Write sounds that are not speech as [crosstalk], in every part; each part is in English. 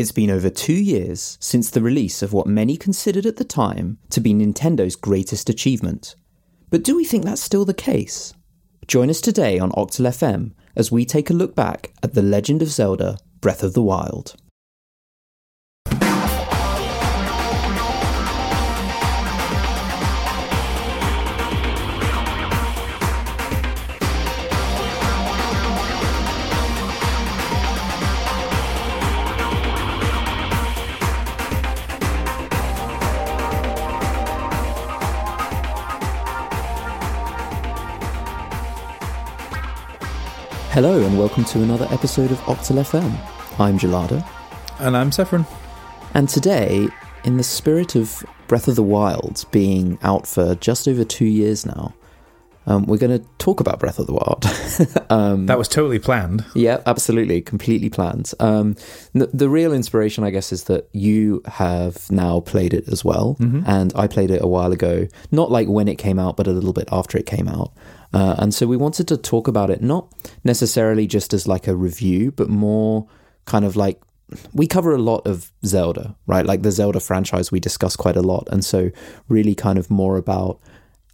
It's been over two years since the release of what many considered at the time to be Nintendo's greatest achievement. But do we think that's still the case? Join us today on Octal FM as we take a look back at The Legend of Zelda Breath of the Wild. Hello and welcome to another episode of Octal FM. I'm Gelada. And I'm Saffron. And today, in the spirit of Breath of the Wild being out for just over two years now, um, we're going to talk about Breath of the Wild. [laughs] um, that was totally planned. Yeah, absolutely, completely planned. Um, the, the, real inspiration, I guess, is that you have now played it as well, mm-hmm. and I played it a while ago. Not like when it came out, but a little bit after it came out. Uh, and so we wanted to talk about it not necessarily just as like a review, but more kind of like we cover a lot of Zelda, right? Like the Zelda franchise, we discuss quite a lot. And so, really, kind of more about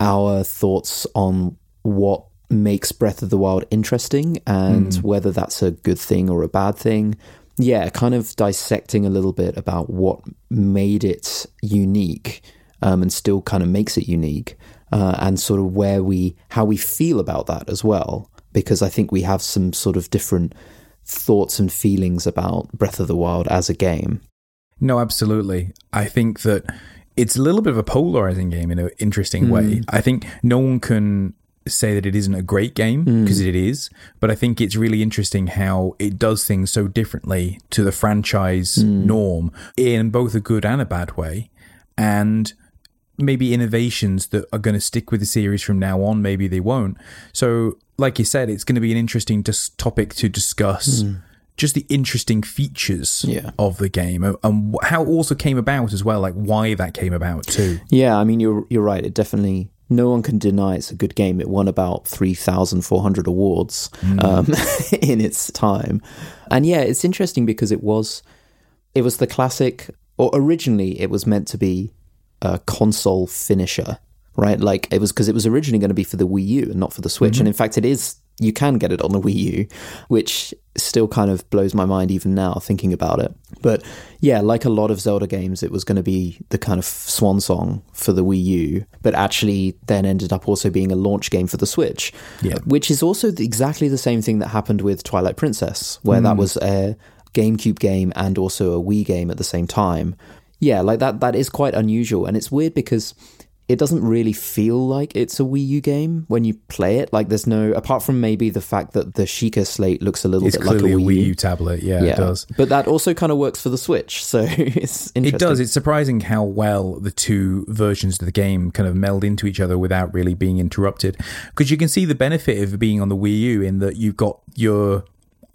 our thoughts on what makes Breath of the Wild interesting and mm. whether that's a good thing or a bad thing. Yeah, kind of dissecting a little bit about what made it unique um, and still kind of makes it unique uh, and sort of where we how we feel about that as well because I think we have some sort of different thoughts and feelings about Breath of the Wild as a game. No, absolutely. I think that it's a little bit of a polarizing game in an interesting mm. way. I think no one can say that it isn't a great game because mm. it is, but I think it's really interesting how it does things so differently to the franchise mm. norm in both a good and a bad way. And maybe innovations that are going to stick with the series from now on. Maybe they won't. So, like you said, it's going to be an interesting dis- topic to discuss. Mm. Just the interesting features yeah. of the game and how it also came about as well, like why that came about too. Yeah, I mean, you're you're right. It definitely no one can deny it's a good game. It won about 3,400 awards mm. um, [laughs] in its time. And yeah, it's interesting because it was it was the classic or originally it was meant to be a console finisher, right? Like it was because it was originally going to be for the Wii U and not for the Switch. Mm-hmm. And in fact, it is. You can get it on the Wii U, which still kind of blows my mind even now thinking about it. But yeah, like a lot of Zelda games, it was going to be the kind of swan song for the Wii U, but actually then ended up also being a launch game for the Switch, yeah. which is also exactly the same thing that happened with Twilight Princess, where mm. that was a GameCube game and also a Wii game at the same time yeah, like that that is quite unusual and it's weird because it doesn't really feel like it's a Wii U game when you play it. Like there's no apart from maybe the fact that the Sheikah slate looks a little it's bit like a Wii, a Wii U tablet. Yeah, yeah, it does. But that also kind of works for the Switch, so [laughs] it's interesting. It does. It's surprising how well the two versions of the game kind of meld into each other without really being interrupted. Because you can see the benefit of being on the Wii U in that you've got your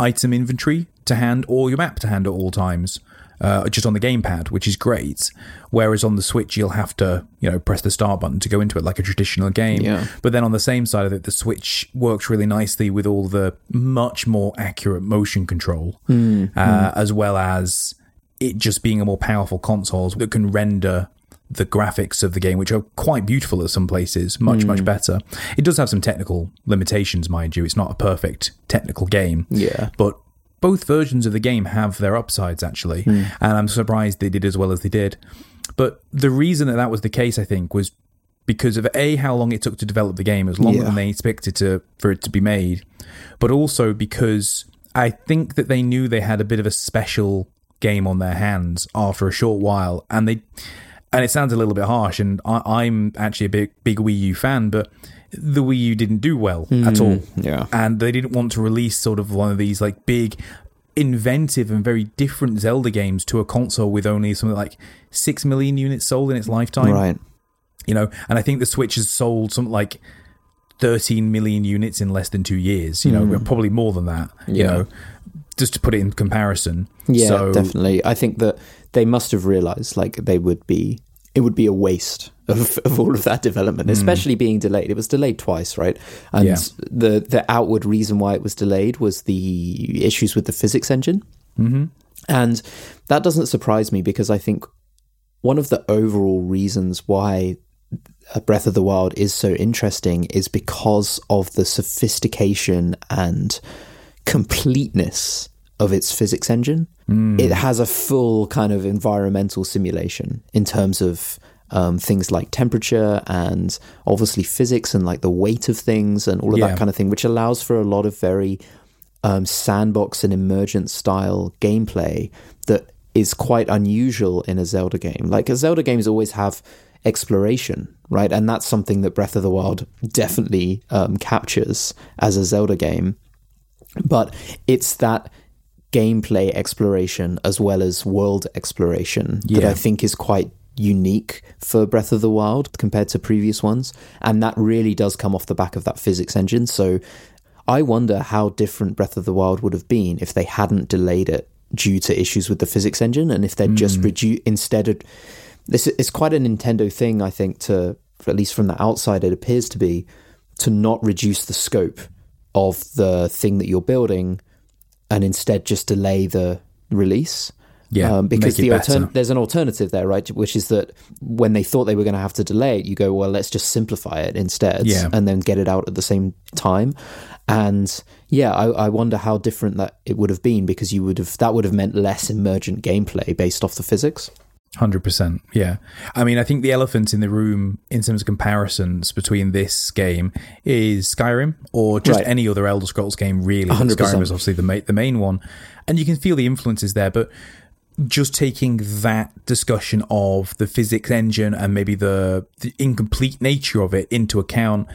item inventory to hand or your map to hand at all times uh, just on the gamepad, which is great. Whereas on the Switch, you'll have to, you know, press the start button to go into it like a traditional game. Yeah. But then on the same side of it, the Switch works really nicely with all the much more accurate motion control, mm, uh, mm. as well as it just being a more powerful console that can render the graphics of the game, which are quite beautiful at some places, much, mm. much better. It does have some technical limitations, mind you. It's not a perfect technical game. Yeah. But both versions of the game have their upsides actually, mm. and I'm surprised they did as well as they did. But the reason that that was the case, I think, was because of a how long it took to develop the game, it was longer yeah. than they expected to for it to be made, but also because I think that they knew they had a bit of a special game on their hands after a short while, and they and it sounds a little bit harsh, and I, am actually a big big Wii U fan, but the Wii U didn't do well mm, at all. Yeah. And they didn't want to release sort of one of these like big inventive and very different Zelda games to a console with only something like 6 million units sold in its lifetime. Right. You know, and I think the Switch has sold something like 13 million units in less than 2 years, you know, mm. probably more than that, yeah. you know, just to put it in comparison. Yeah, so, definitely. I think that they must have realized like they would be it would be a waste of, [laughs] of all of that development, mm. especially being delayed. It was delayed twice, right? And yeah. the the outward reason why it was delayed was the issues with the physics engine. Mm-hmm. And that doesn't surprise me because I think one of the overall reasons why Breath of the Wild is so interesting is because of the sophistication and completeness of its physics engine. Mm. It has a full kind of environmental simulation in terms of um, things like temperature and obviously physics and like the weight of things and all of yeah. that kind of thing, which allows for a lot of very um, sandbox and emergent style gameplay that is quite unusual in a Zelda game. Like a Zelda games always have exploration, right? And that's something that Breath of the Wild definitely um, captures as a Zelda game. But it's that gameplay exploration as well as world exploration yeah. that I think is quite unique for Breath of the Wild compared to previous ones. And that really does come off the back of that physics engine. So I wonder how different Breath of the Wild would have been if they hadn't delayed it due to issues with the physics engine and if they'd mm. just hmm. reduced instead of this is quite a Nintendo thing, I think, to at least from the outside, it appears to be to not reduce the scope of the thing that you're building and instead just delay the release. Yeah, um, because the altern- there's an alternative there, right? Which is that when they thought they were going to have to delay it, you go, well, let's just simplify it instead, yeah. and then get it out at the same time. And yeah, I, I, wonder how different that it would have been because you would have that would have meant less emergent gameplay based off the physics. Hundred percent, yeah. I mean, I think the elephant in the room in terms of comparisons between this game is Skyrim or just right. any other Elder Scrolls game. Really, 100%. Skyrim is obviously the ma- the main one, and you can feel the influences there. But just taking that discussion of the physics engine and maybe the, the incomplete nature of it into account,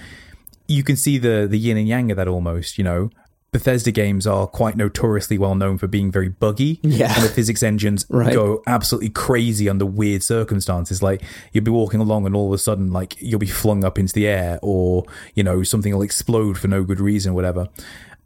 you can see the the yin and yang of that almost. You know, Bethesda games are quite notoriously well known for being very buggy. Yeah. And the physics engines [laughs] right. go absolutely crazy under weird circumstances. Like you'll be walking along and all of a sudden, like you'll be flung up into the air or, you know, something will explode for no good reason, whatever.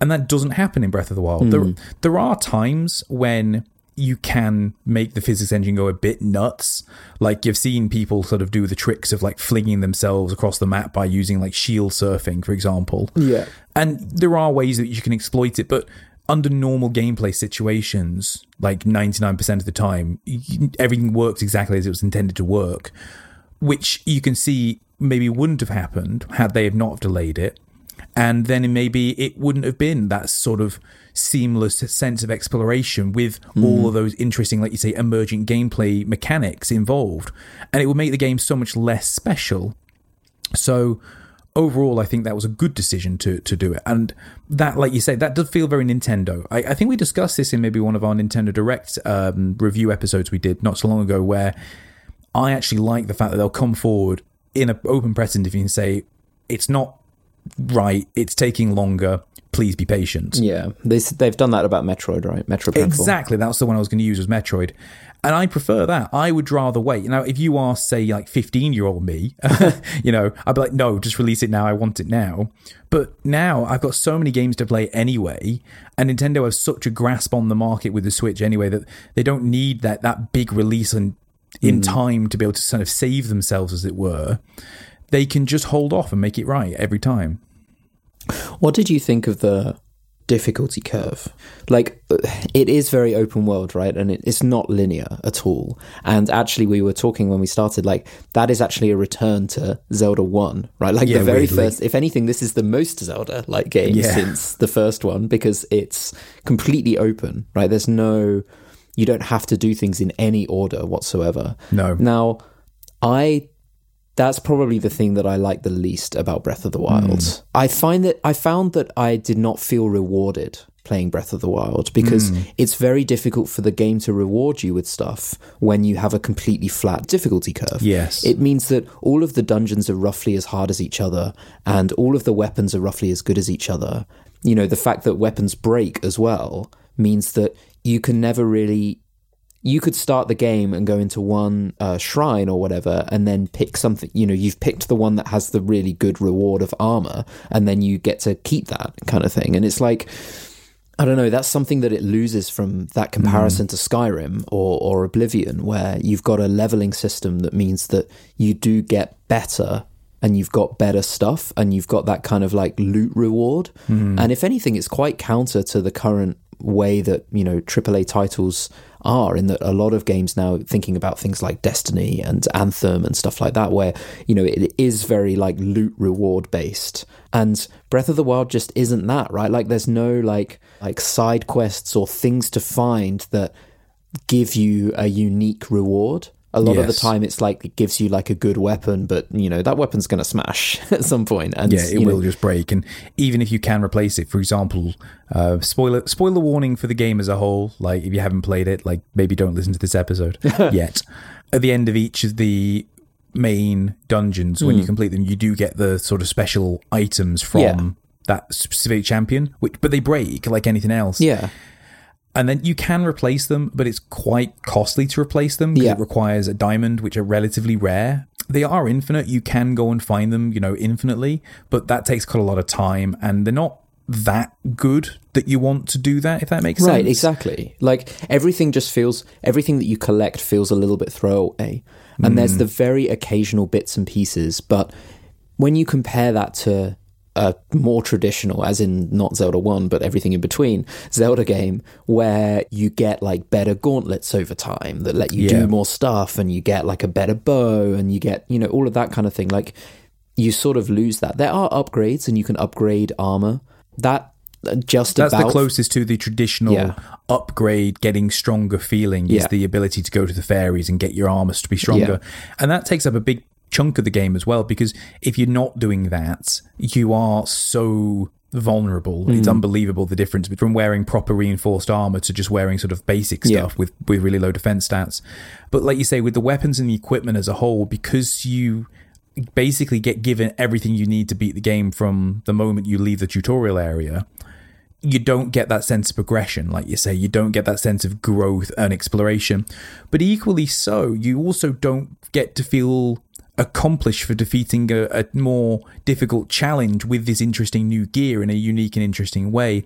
And that doesn't happen in Breath of the Wild. Mm. There, hmm. there are times when you can make the physics engine go a bit nuts. Like you've seen people sort of do the tricks of like flinging themselves across the map by using like shield surfing, for example. Yeah. And there are ways that you can exploit it, but under normal gameplay situations, like 99% of the time, everything works exactly as it was intended to work, which you can see maybe wouldn't have happened had they have not delayed it. And then maybe it wouldn't have been that sort of seamless sense of exploration with mm. all of those interesting, like you say, emergent gameplay mechanics involved. And it would make the game so much less special. So overall, I think that was a good decision to to do it. And that, like you say, that does feel very Nintendo. I, I think we discussed this in maybe one of our Nintendo Direct um, review episodes we did not so long ago, where I actually like the fact that they'll come forward in an open press interview and say it's not right, it's taking longer please be patient. Yeah, they, they've done that about Metroid, right? Metroid. Exactly. That's the one I was going to use was Metroid. And I prefer that. I would rather wait. Now, if you are, say, like 15 year old me, [laughs] you know, I'd be like, no, just release it now. I want it now. But now I've got so many games to play anyway. And Nintendo has such a grasp on the market with the Switch anyway that they don't need that, that big release and in mm. time to be able to sort of save themselves, as it were. They can just hold off and make it right every time. What did you think of the difficulty curve? Like, uh, it is very open world, right? And it's not linear at all. And actually, we were talking when we started, like, that is actually a return to Zelda 1, right? Like, yeah, the very weirdly. first, if anything, this is the most Zelda like game yeah. since the first one because it's completely open, right? There's no, you don't have to do things in any order whatsoever. No. Now, I that's probably the thing that I like the least about Breath of the Wild. Mm. I find that I found that I did not feel rewarded playing Breath of the Wild because mm. it's very difficult for the game to reward you with stuff when you have a completely flat difficulty curve. Yes. It means that all of the dungeons are roughly as hard as each other and all of the weapons are roughly as good as each other. You know, the fact that weapons break as well means that you can never really you could start the game and go into one uh, shrine or whatever and then pick something you know you've picked the one that has the really good reward of armor and then you get to keep that kind of thing and it's like I don't know. That's something that it loses from that comparison mm. to Skyrim or, or Oblivion, where you've got a leveling system that means that you do get better and you've got better stuff and you've got that kind of like loot reward. Mm. And if anything, it's quite counter to the current way that you know AAA titles are in that a lot of games now thinking about things like Destiny and Anthem and stuff like that, where you know it is very like loot reward based, and Breath of the Wild just isn't that, right? Like there's no like like side quests or things to find that give you a unique reward. A lot of the time, it's like it gives you like a good weapon, but you know that weapon's going to smash [laughs] at some point, and Yeah, it you know, will just break, and even if you can replace it, for example, uh, spoiler spoiler warning for the game as a whole. Like if you haven't played it, like maybe don't listen to this episode [laughs] yet. At the end of each of the main dungeons, when you complete them, you do get the sort of special items from Yeah. that specific champion, which but they break like anything else. Yeah, and then you can replace them, but it's quite costly to replace them because Yeah. it requires a diamond, which are relatively rare. They are infinite. You can go and find them, you know, infinitely, but that takes quite a lot of time, and they're not that good that you want to do that. If that makes right, sense, Right, exactly. Like everything just feels everything that you collect feels a little bit throwaway, and there's mm. the very occasional bits and pieces. But when you compare that to a more traditional, as in not Zelda One, but everything in between, Zelda game where you get like better gauntlets over time that let you Yeah. do more stuff, and you get like a better bow, and you get you know all of that kind of thing. Like you sort of lose that. There are upgrades, and you can upgrade armor. That uh, just That's about the closest to the traditional Yeah. upgrade, getting stronger feeling is Yeah. the ability to go to the fairies and get your armors to be stronger. And that takes up a big chunk of the game as well, because if you're not doing that, you are so vulnerable. It's Hmm. unbelievable the difference between wearing proper reinforced armor to just wearing sort of basic Yeah. stuff with, with really low defense stats. But like you say, with the weapons and the equipment as a whole, because you basically get given everything you need to beat the game from the moment you leave the tutorial area you don't get that sense of progression, like you say. You don't get that sense of growth and exploration. But equally so, you also don't get to feel accomplished for defeating a, a more difficult challenge with this interesting new gear in a unique and interesting way.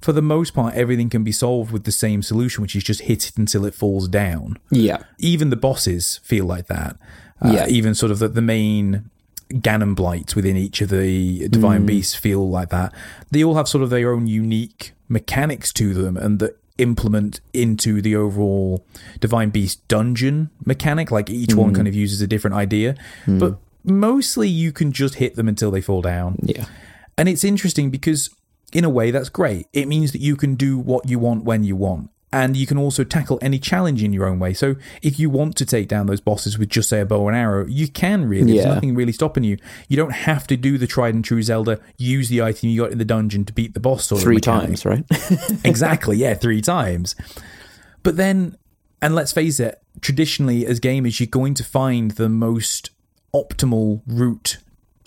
For the most part, everything can be solved with the same solution, which is just hit it until it falls down yeah. even the bosses feel like that. Uh, Yeah. Even sort of the, the main Ganon blights within each of the divine beasts feel like that. They all have sort of their own unique mechanics to them and that implement into the overall divine beast dungeon mechanic. Like each one hmm. kind of uses a different idea, hmm. but mostly you can just hit them until they fall down. Yeah. And it's interesting because, in a way, that's great. It means that you can do what you want when you want. And you can also tackle any challenge in your own way. So, if you want to take down those bosses with just, say, a bow and arrow, you can really. Yeah. There's nothing really stopping you. You don't have to do the tried and true Zelda, use the item you got in the dungeon to beat the boss sort Three times, right? [laughs] [laughs] exactly, yeah, three times. But then, and let's face it, traditionally as gamers, you're going to find the most optimal route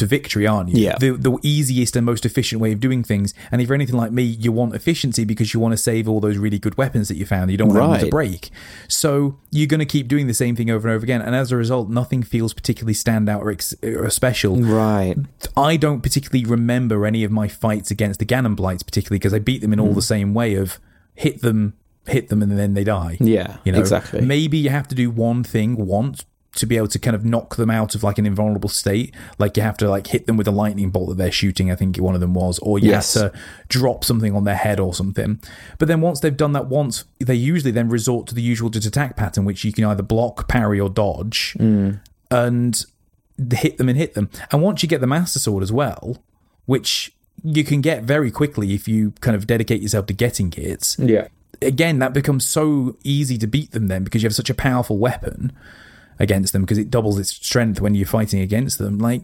to victory, aren't you? Yeah. The, the easiest and most efficient way of doing things. And if you're anything like me, you want efficiency because you want to save all those really good weapons that you found. You don't want them to break. So you're going to keep doing the same thing over and over again. And as a result, nothing feels particularly standout or, ex- or special. right. I don't particularly remember any of my fights against the Ganon Blights, particularly because I beat them in all hmm. the same way of hit them, hit them, and then they die. Yeah, you know, exactly. Maybe you have to do one thing once to be able to kind of knock them out of like an invulnerable state. Like you have to like hit them with a lightning bolt that they're shooting. I think one of them was, or you Yes. have to drop something on their head or something. But then once they've done that once, they usually then resort to the usual just attack pattern, which you can either block, parry, or dodge, hmm. and hit them and hit them. And once you get the Master Sword as well, which you can get very quickly if you kind of dedicate yourself to getting it. Yeah. Again, that becomes so easy to beat them then because you have such a powerful weapon against them because it doubles its strength when you're fighting against them. Like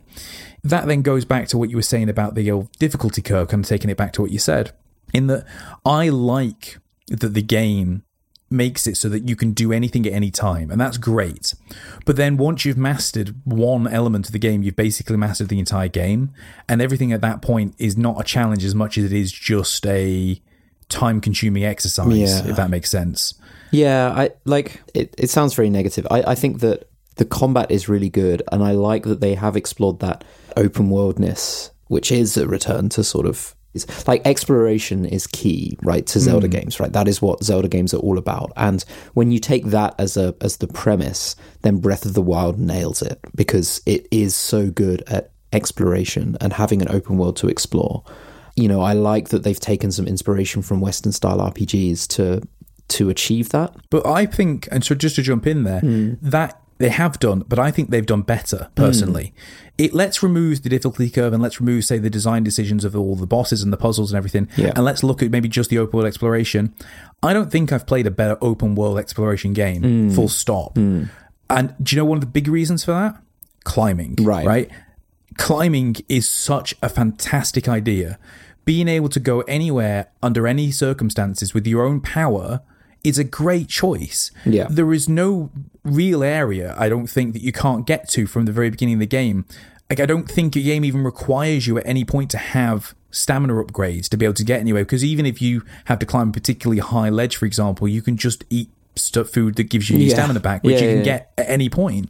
that then goes back to what you were saying about the old difficulty curve, kind of taking it back to what you said. In that I like that the game makes it so that you can do anything at any time, and that's great. But then once you've mastered one element of the game, you've basically mastered the entire game, and everything at that point is not a challenge as much as it is just a time consuming exercise, Yeah. if that makes sense. Yeah, I like it. It sounds very negative. I, I think that the combat is really good, and I like that they have explored that open worldness, which is a return to sort of it's like exploration is key, right, to Zelda hmm. games, right? That is what Zelda games are all about. And when you take that as a as the premise, then Breath of the Wild nails it because it is so good at exploration and having an open world to explore. you know, I like that they've taken some inspiration from Western style RPGs to to achieve that. But I think, and so just to jump in there, Hmm. that they have done, but I think they've done better personally. It lets remove the difficulty curve and let's remove, say, the design decisions of all the bosses and the puzzles and everything. Yeah. And let's look at maybe just the open world exploration. I don't think I've played a better open world exploration game, Hmm. full stop. And do you know one of the big reasons for that? Climbing. Right. Right. Climbing is such a fantastic idea. Being able to go anywhere under any circumstances with your own power is a great choice. Yeah. There is no real area, I don't think, that you can't get to from the very beginning of the game. Like, I don't think a game even requires you at any point to have stamina upgrades to be able to get anywhere. Because even if you have to climb a particularly high ledge, for example, you can just eat stuff, food that gives you your Yeah. stamina back, which Yeah, you can yeah. get at any point.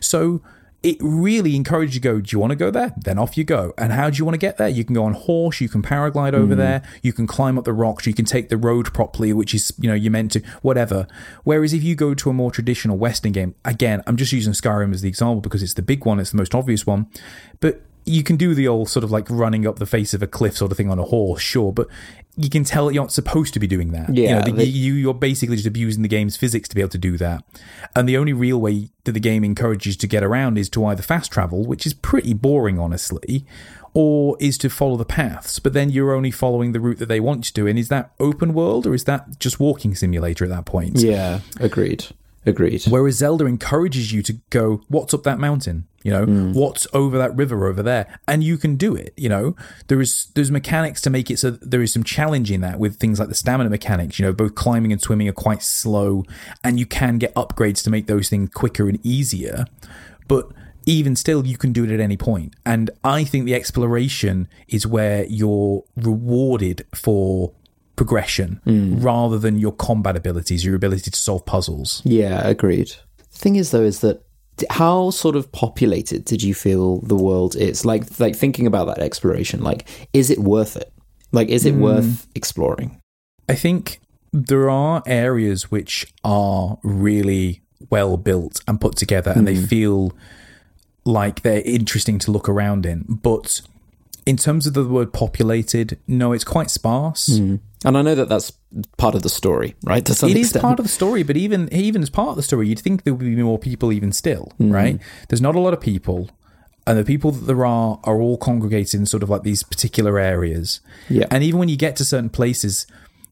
So it really encourages you to go, do you want to go there? Then off you go. And how do you want to get there? You can go on horse, you can paraglide Mm. over there, you can climb up the rocks, you can take the road properly, which is, you know, you're meant to, whatever. Whereas if you go to a more traditional Western game, again, I'm just using Skyrim as the example because it's the big one, it's the most obvious one. But you can do the old sort of like running up the face of a cliff sort of thing on a horse, sure, but you can tell you're not supposed to be doing that. you Yeah, know, the, they- you you're basically just abusing the game's physics to be able to do that. And the only real way that the game encourages you to get around is to either fast travel, which is pretty boring, honestly, or is to follow the paths. But then you're only following the route that they want you to. And is that open world or is that just walking simulator at that point? Yeah, agreed. Agreed. Whereas Zelda encourages you to go, what's up that mountain? You know, mm. what's over that river over there? And you can do it. You know, there is there's mechanics to make it so there is some challenge in that with things like the stamina mechanics. You know, both climbing and swimming are quite slow, and you can get upgrades to make those things quicker and easier. But even still, you can do it at any point. And I think the exploration is where you're rewarded for progression hmm. rather than your combat abilities, your ability to solve puzzles. Yeah, agreed. Thing is, though, is that how sort of populated did you feel the world is? Like, like thinking about that exploration, like, is it worth it? Like, is it hmm. worth exploring? I think there are areas which are really well built and put together and they hmm. feel like they're interesting to look around in. But in terms of the word populated, no, it's quite sparse. And I know that that's part of the story, right? To some It is extent. part of the story, but even even as part of the story, you'd think there would be more people even still, hmm. right? There's not a lot of people, and the people that there are are all congregated in sort of like these particular areas. Yeah. And even when you get to certain places,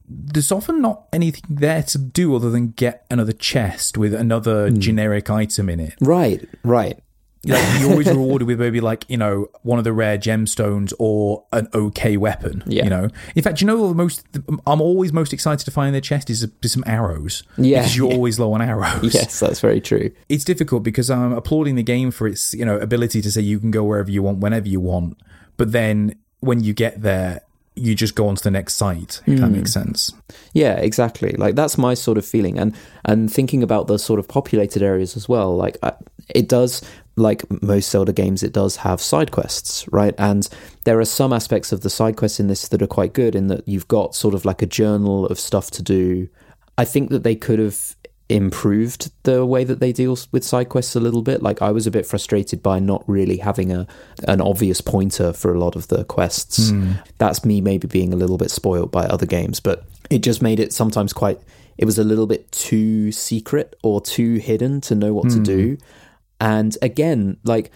there's often not anything there to do other than get another chest with another hmm. generic item in it. right, right. Like [laughs] you're always rewarded with maybe like you know one of the rare gemstones or an okay weapon. Yeah. You know, in fact, you know the most. I'm always most excited to find in their chest is, is some arrows. Yeah, because you're yeah. always low on [laughs] arrows. Yes, that's very true. it's difficult because I'm applauding the game for its you know ability to say you can go wherever you want whenever you want, but then when you get there, you just go on to the next site. If that hmm. makes sense. Yeah, exactly. Like that's my sort of feeling, and and thinking about the sort of populated areas as well. Like I, it does, like most Zelda games, it does have side quests, right? And there are some aspects of the side quests in this that are quite good, in that you've got sort of like a journal of stuff to do. I think that they could have improved the way that they deal with side quests a little bit. Like I was a bit frustrated by not really having a an obvious pointer for a lot of the quests. Hmm. That's me maybe being a little bit spoiled by other games, but it just made it sometimes quite it was a little bit too secret or too hidden to know what to hmm. do. And again, like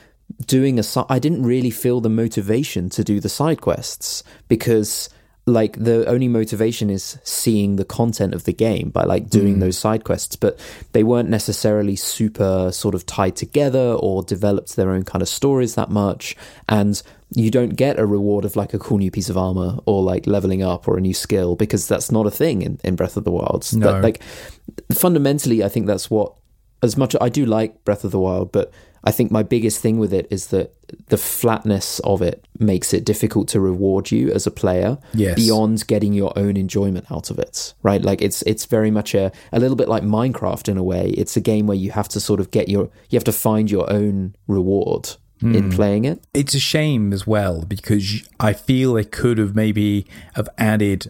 doing a I didn't really feel the motivation to do the side quests because like the only motivation is seeing the content of the game by like doing hmm. those side quests. But they weren't necessarily super sort of tied together or developed their own kind of stories that much. And you don't get a reward of like a cool new piece of armor or like leveling up or a new skill because that's not a thing in, in breath of the wild. No. That, like fundamentally i think that's what as much i do like breath of the wild but i think my biggest thing with it is that the flatness of it makes it difficult to reward you as a player Yes. beyond getting your own enjoyment out of it right? Like it's it's very much a, a little bit like minecraft in a way. It's a game where you have to sort of get your you have to find your own reward in hmm. playing it. It's a shame as well because I feel they could have maybe have added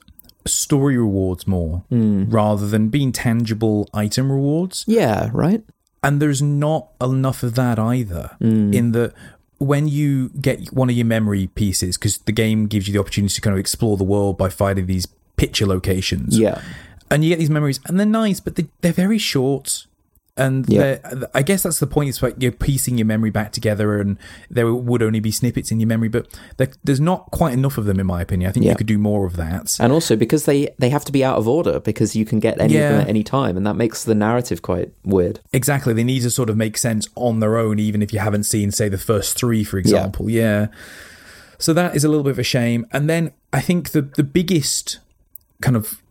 story rewards more hmm. rather than being tangible item rewards. yeah right And there's not enough of that either. Hmm. In that when you get one of your memory pieces, because the game gives you the opportunity to kind of explore the world by finding these picture locations. Yeah. And you get these memories, and they're nice, but they, they're very short. And Yeah. I guess that's the point. It's like you're piecing your memory back together, and there would only be snippets in your memory, but there, there's not quite enough of them, in my opinion. I think Yeah. you could do more of that. And also because they they have to be out of order because you can get any of them at any time, and that makes the narrative quite weird. Exactly. They need to sort of make sense on their own, even if you haven't seen, say, the first three, for example. Yeah. So that is a little bit of a shame. And then I think the the biggest kind of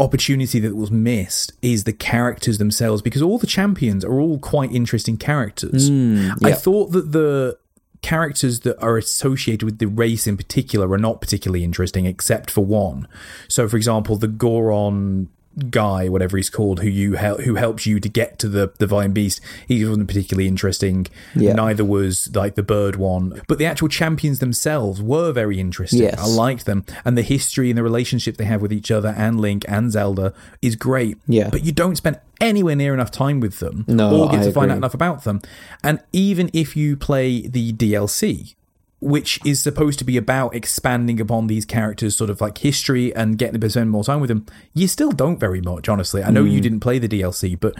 opportunity that was missed is the characters themselves because all the champions are all quite interesting characters. Hmm, I yeah. thought that the characters that are associated with the race in particular are not particularly interesting except for one. So for example, the Goron guy whatever he's called who you hel- who helps you to get to the divine beast he wasn't particularly interesting. Yeah. neither was like the bird one. But the actual champions themselves were very interesting. Yes. i liked them. And the history and the relationship they have with each other and link and zelda is great. Yeah. but you don't spend anywhere near enough time with them No, or get I to find out enough about them. And even if you play the dlc which is supposed to be about expanding upon these characters' sort of like history and getting to spend more time with them, you still don't very much, honestly. I know Mm. you didn't play the DLC, but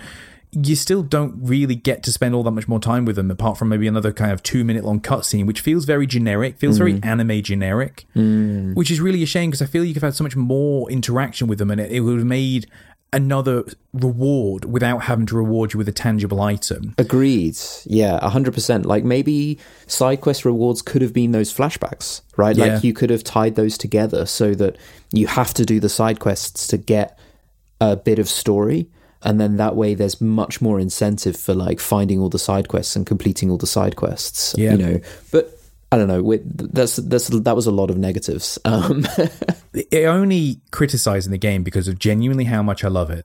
you still don't really get to spend all that much more time with them, apart from maybe another kind of two minute long cutscene, which feels very generic, feels very Mm. anime generic, which is really a shame because I feel you could have had so much more interaction with them and it, it would have made another reward without having to reward you with a tangible item. Agreed. Yeah, hundred percent. Like maybe side quest rewards could have been those flashbacks, right? Yeah. Like you could have tied those together so that you have to do the side quests to get a bit of story, and then that way there's much more incentive for like finding all the side quests and completing all the side quests. Yeah. You know, but. I don't know. That's that's that was a lot of negatives. Um, [laughs] I only criticizing the game because of genuinely how much I love it.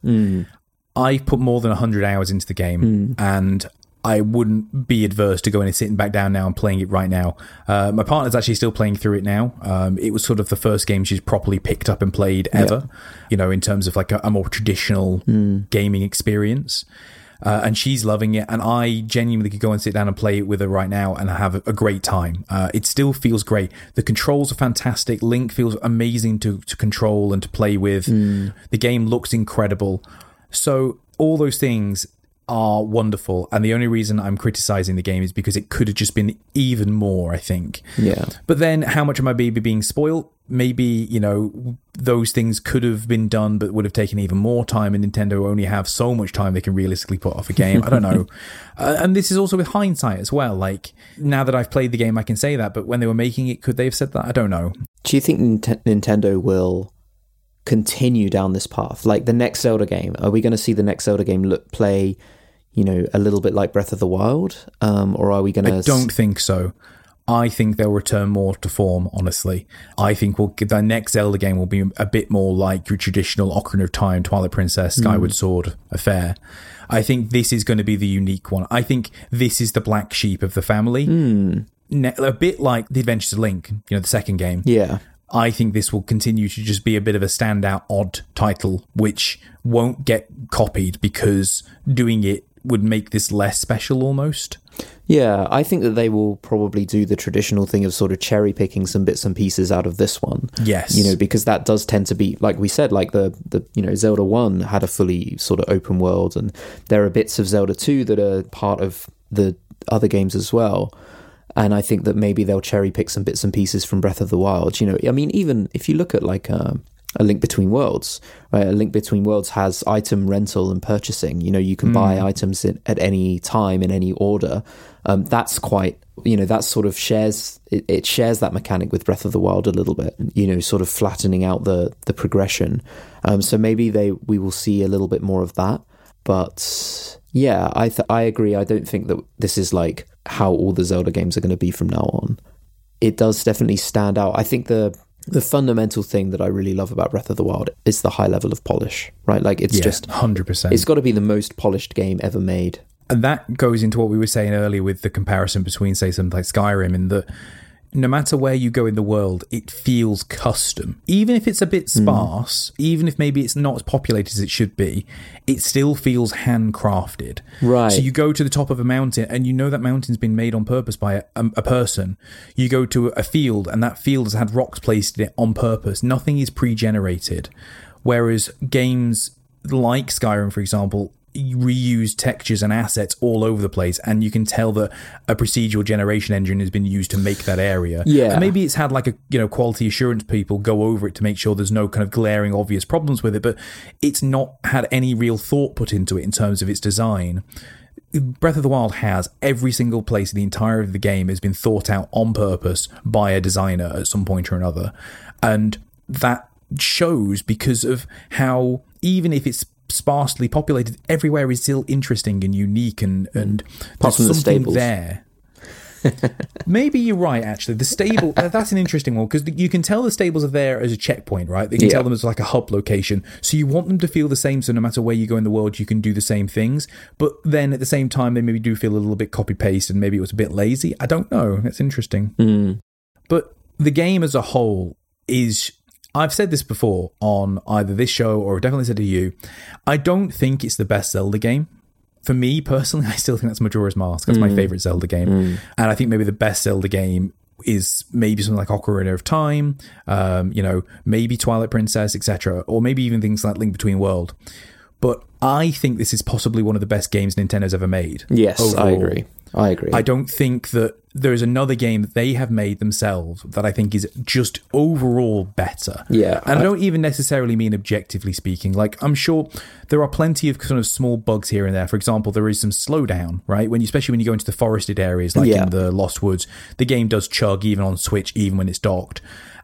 I put more than 100 hours into the game and I wouldn't be adverse to going and sitting back down now and playing it right now. Uh, my partner's actually still playing through it now. Um, it was sort of the first game she's properly picked up and played ever, you know, in terms of like a, a more traditional gaming experience. Uh, and she's loving it, and I genuinely could go and sit down and play it with her right now and have a, great time. Uh, it still feels great. The controls are fantastic. Link feels amazing to, to control and to play with. The game looks incredible. So all those things are wonderful, and the only reason I'm criticizing the game is because it could have just been even more. I think. yeah. But then, how much of my baby being spoiled? Maybe you know those things could have been done, but would have taken even more time. And Nintendo only have so much time they can realistically put off a game. I don't know. [laughs] Uh, and this is also with hindsight as well. Like now that I've played the game, I can say that. But when they were making it, could they have said that? I don't know. Do you think Nint- Nintendo will continue down this path? Like the next Zelda game, are we going to see the next Zelda game look play, you know, a little bit like Breath of the Wild, um, or are we going to? I don't think so. I think they'll return more to form, honestly. I think we'll, the next Zelda game will be a bit more like your traditional Ocarina of Time, Twilight Princess, Skyward Sword affair. I think this is going to be the unique one. I think this is the black sheep of the family. Ne- a bit like The Adventures of Link, you know, the second game. Yeah, I think this will continue to just be a bit of a standout odd title, which won't get copied because doing it would make this less special almost. yeah. I think that they will probably do the traditional thing of sort of cherry picking some bits and pieces out of this one. Yes. you know, because that does tend to be like we said, like the the you know Zelda One had a fully sort of open world, and there are bits of Zelda Two that are part of the other games as well. And I think that maybe they'll cherry pick some bits and pieces from Breath of the Wild. You know, I mean, even if you look at like um a Link Between Worlds, right? A Link Between Worlds has item rental and purchasing. You know, you can buy items in, at any time in any order. Um, that's quite, you know, that sort of shares it, it shares that mechanic with Breath of the Wild a little bit. You know, sort of flattening out the the progression. Um, so maybe they we will see a little bit more of that. But yeah, I th- I agree. I don't think that this is like how all the Zelda games are going to be from now on. It does definitely stand out. I think the the fundamental thing that I really love about Breath of the Wild is the high level of polish, right? Like it's Yeah, just 100%. it's got to be the most polished game ever made. And that goes into what we were saying earlier with the comparison between, say, something like Skyrim, in that no matter where you go in the world, it feels custom. Even if it's a bit hmm. sparse, even if maybe it's not as populated as it should be, it still feels handcrafted. Right. So you go to the top of a mountain and you know that mountain's been made on purpose by a, um, a person. You go to a field and that field has had rocks placed in it on purpose. Nothing is pre generated. Whereas games like Skyrim, for example, reuse textures and assets all over the place and you can tell that a procedural generation engine has been used to make that area Yeah. and maybe it's had like a you know quality assurance people go over it to make sure there's no kind of glaring obvious problems with it but it's not had any real thought put into it in terms of its design Breath of the Wild has every single place in the entire of the game has been thought out on purpose by a designer at some point or another. And that shows because of how, even if it's sparsely populated, everywhere is still interesting and unique and, and there's from the something stables. there. [laughs] Maybe you're right. Actually, the stable uh, that's an interesting one because you can tell the stables are there as a checkpoint, right? They can Yeah. tell them as like a hub location, so you want them to feel the same. So no matter where you go in the world, you can do the same things. But then at the same time, they maybe do feel a little bit copy paste, and maybe it was a bit lazy. I don't know. That's interesting. Mm. But the game as a whole is. I've said this before on either this show or definitely said to you. I don't think it's the best Zelda game. For me personally, [laughs] I still think that's Majora's Mask. That's my favorite Zelda game, and I think maybe the best Zelda game is maybe something like Ocarina of Time, um, you know, maybe Twilight Princess, etc., or maybe even things like Link Between World. But I think this is possibly one of the best games Nintendo's ever made. Yes, I agree. I agree. I don't think that there is another game that they have made themselves that I think is just overall better. Yeah, And I, I- don't even necessarily mean objectively speaking. Like, I'm sure there are plenty of kind of small bugs here and there. For example, there is some slowdown, right? When you, especially when you go into the forested areas, like Yeah. in the Lost Woods, the game does chug even on Switch, even when it's docked.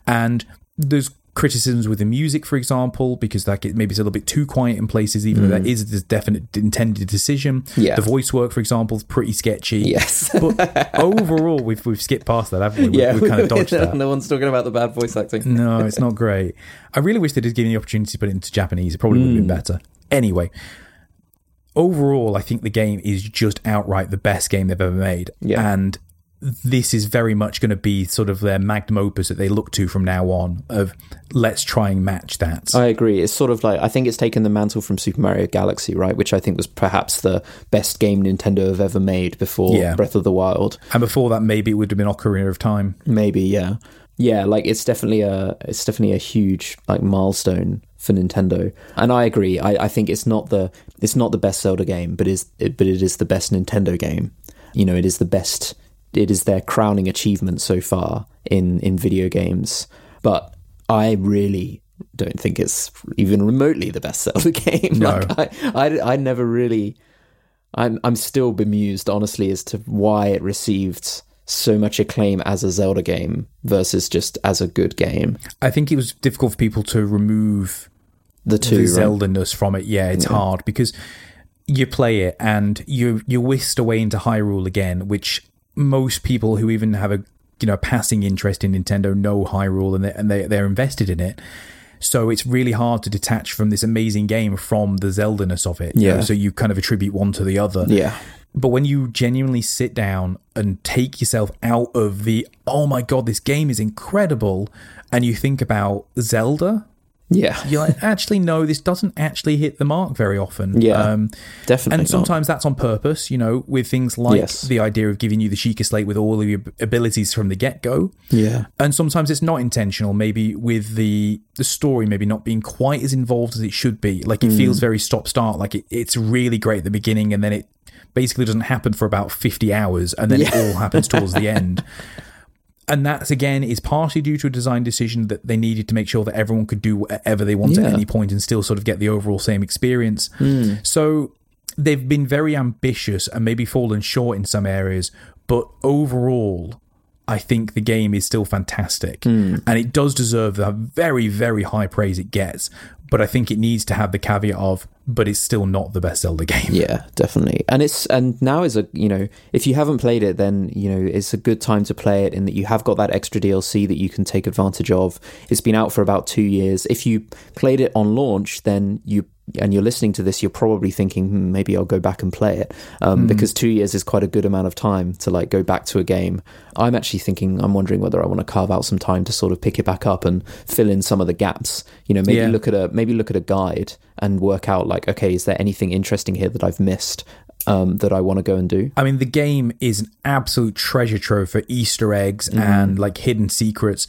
And there's criticisms with the music, for example, because like it maybe it's a little bit too quiet in places, even though that is a definite intended decision. Mm. Yeah. The voice work, for example, is pretty sketchy. yes. But [laughs] overall, we've we've skipped past that, haven't we? We've, yeah, we've kind of dodged [laughs] that. no one's talking about the bad voice acting. No, it's not great. I really wish they did give me the opportunity to put it into Japanese. It probably would have been better. Anyway, overall, I think the game is just outright the best game they've ever made. Yeah. And this is very much going to be sort of their magnum opus that they look to from now on of let's try and match that. I agree. It's sort of like I think it's taken the mantle from Super Mario Galaxy, right? Which I think was perhaps the best game Nintendo have ever made before Yeah. Breath of the Wild. and before that, maybe it would have been Ocarina of Time. Maybe, yeah, yeah. Like it's definitely a it's definitely a huge like milestone for Nintendo. And I agree. I, I think it's not the it's not the best Zelda game, but is it, but it is the best Nintendo game. You know, it is the best. It is their crowning achievement so far in in video games. But I really don't think it's even remotely the best Zelda [laughs] game. No. Like I, I, I never really. I'm I'm still bemused, honestly, as to why it received so much acclaim as a Zelda game versus just as a good game. I think it was difficult for people to remove The two, the right? Zelda-ness from it. Yeah, it's hard because you play it and you you're whisked away into Hyrule again, which most people who even have a you know passing interest in Nintendo know Hyrule and they, and they they're invested in it. So it's really hard to detach from this amazing game from the Zelda-ness of it. you know, Yeah. so you kind of attribute one to the other. Yeah, But when you genuinely sit down and take yourself out of the, oh my god, this game is incredible, and you think about Zelda, yeah, you're like, actually, no, this doesn't actually hit the mark very often. Yeah, Um, definitely. and sometimes that's on purpose, you know, with things like Yes. the idea of giving you the Sheikah Slate with all of your abilities from the get go. yeah, And sometimes it's not intentional, maybe with the the story maybe not being quite as involved as it should be. Like it feels very stop start, like it, it's really great at the beginning and then it basically doesn't happen for about 50 hours and then it all happens towards the [laughs] end. And that's again is partially due to a design decision that they needed to make sure that everyone could do whatever they want Yeah. at any point and still sort of get the overall same experience. Hmm. So they've been very ambitious and maybe fallen short in some areas, but overall, I think the game is still fantastic hmm. and it does deserve the very, very high praise it gets. But I think it needs to have the caveat of, but it's still not the best Zelda game. yeah, definitely. And it's and now is a you know if you haven't played it, then you know it's a good time to play it in that you have got that extra DLC that you can take advantage of. It's been out for about two years. If you played it on launch, then you and you're listening to this, you're probably thinking, hmm, maybe I'll go back and play it, um, because two years is quite a good amount of time to like go back to a game. I'm actually thinking, I'm wondering whether I want to carve out some time to sort of pick it back up and fill in some of the gaps. You know, maybe Yeah. look at a maybe look at a guide and work out like, okay, is there anything interesting here that I've missed um, that I want to go and do? I mean, the game is an absolute treasure trove for Easter eggs Mm-hmm. and like hidden secrets.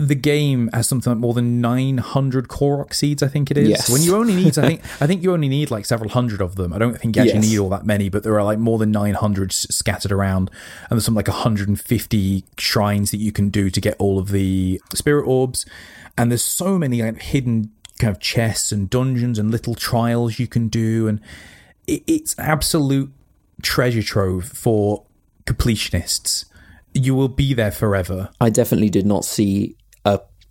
The game has something like more than 900 Korok seeds, I think it is. Yes. When you only need, I think, [laughs] I think you only need like several hundred of them. I don't think you actually Yes. need all that many, but there are like more than 900 scattered around, and there's some like 150 shrines that you can do to get all of the spirit orbs, and there's so many like hidden kind of chests and dungeons and little trials you can do, and it, it's absolute treasure trove for completionists. You will be there forever. I definitely did not see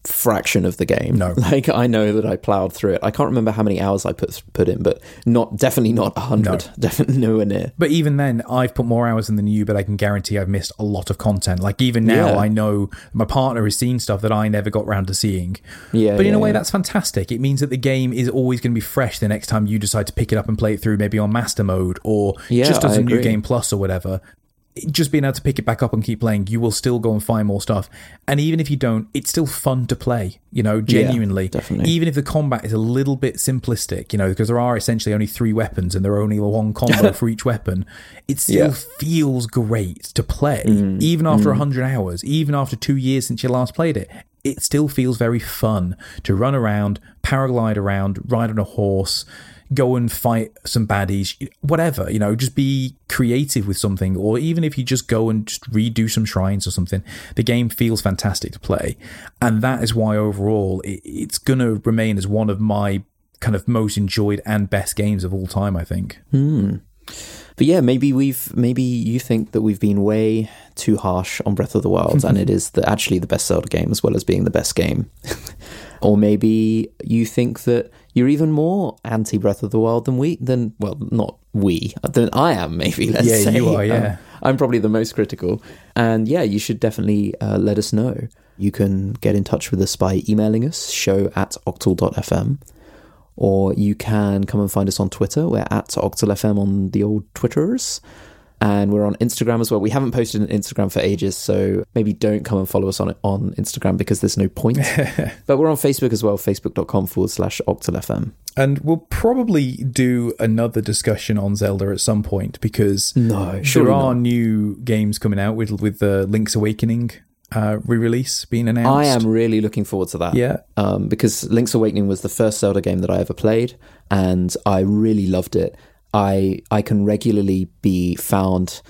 fraction of the game. No. [laughs] like I know that I plowed through it. I can't remember how many hours I put put in, but not definitely not a hundred. [laughs] Definitely nowhere near. But even then, I've put more hours in than you, but I can guarantee I've missed a lot of content. Like even now, Yeah. I know my partner has seen stuff that I never got round to seeing. Yeah, But in yeah, a way, yeah. that's fantastic. It means that the game is always going to be fresh the next time you decide to pick it up and play it through, maybe on master mode or just as I a new game plus or whatever. Just being able to pick it back up and keep playing, you will still go and find more stuff. And even if you don't, it's still fun to play, you know, genuinely. definitely. Even if the combat is a little bit simplistic, you know, because there are essentially only three weapons and there are only one combo for each weapon, it still Yeah. feels great to play. Mm, even after a 100 hours, even after two years since you last played it, it still feels very fun to run around, paraglide around, ride on a horse, go and fight some baddies, whatever, you know, just be creative with something. Or even if you just go and just redo some shrines or something, the game feels fantastic to play. And that is why overall it, it's going to remain as one of my kind of most enjoyed and best games of all time, I think. Hmm. But yeah, maybe we've maybe you think that we've been way too harsh on Breath of the Wild, and it [laughs] is the, actually the best Zelda game as well as being the best game. [laughs] or maybe you think that you're even more anti Breath of the Wild than we than well, not we than I am. Maybe let's Yeah, say you are, Um, yeah. I'm probably the most critical, and yeah, you should definitely uh, let us know. You can get in touch with us by emailing us show at octal.fm or you can come and find us on Twitter. We're at OctalFM on the old Twitters. And we're on Instagram as well. We haven't posted an Instagram for ages, so maybe don't come and follow us on it on Instagram because there's no point. [laughs] but we're on Facebook as well, facebook.com forward slash OctalFM. And we'll probably do another discussion on Zelda at some point because No, there are not. new games coming out with with the Link's Awakening uh, re-release being announced. I am really looking forward to that. Yeah. Um, because Link's Awakening was the first Zelda game that I ever played, and I really loved it. I I can regularly be found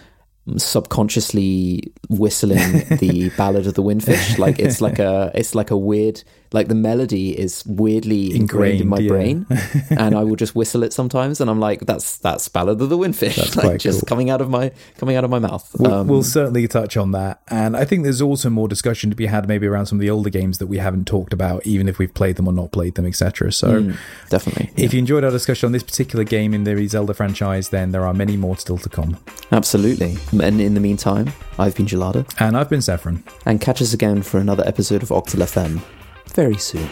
subconsciously whistling [laughs] the Ballad of the Windfish. Like it's like a it's like a weird like the melody is weirdly ingrained, in my Ingrained, brain, [laughs] and I will just whistle it sometimes, and I'm like, that's that's Ballad of the Windfish, That's [laughs] like just cool. coming out of my coming out of my mouth. We'll, Um, we'll certainly touch on that. And I think there's also more discussion to be had maybe around some of the older games that we haven't talked about, even if we've played them or not played them, etc. So mm, definitely, if you enjoyed our discussion on this particular game in the Zelda franchise, then there are many more still to come. absolutely. And in the meantime, I've been Gelada. And I've been Saffron. and catch us again for another episode of Octal FM very soon.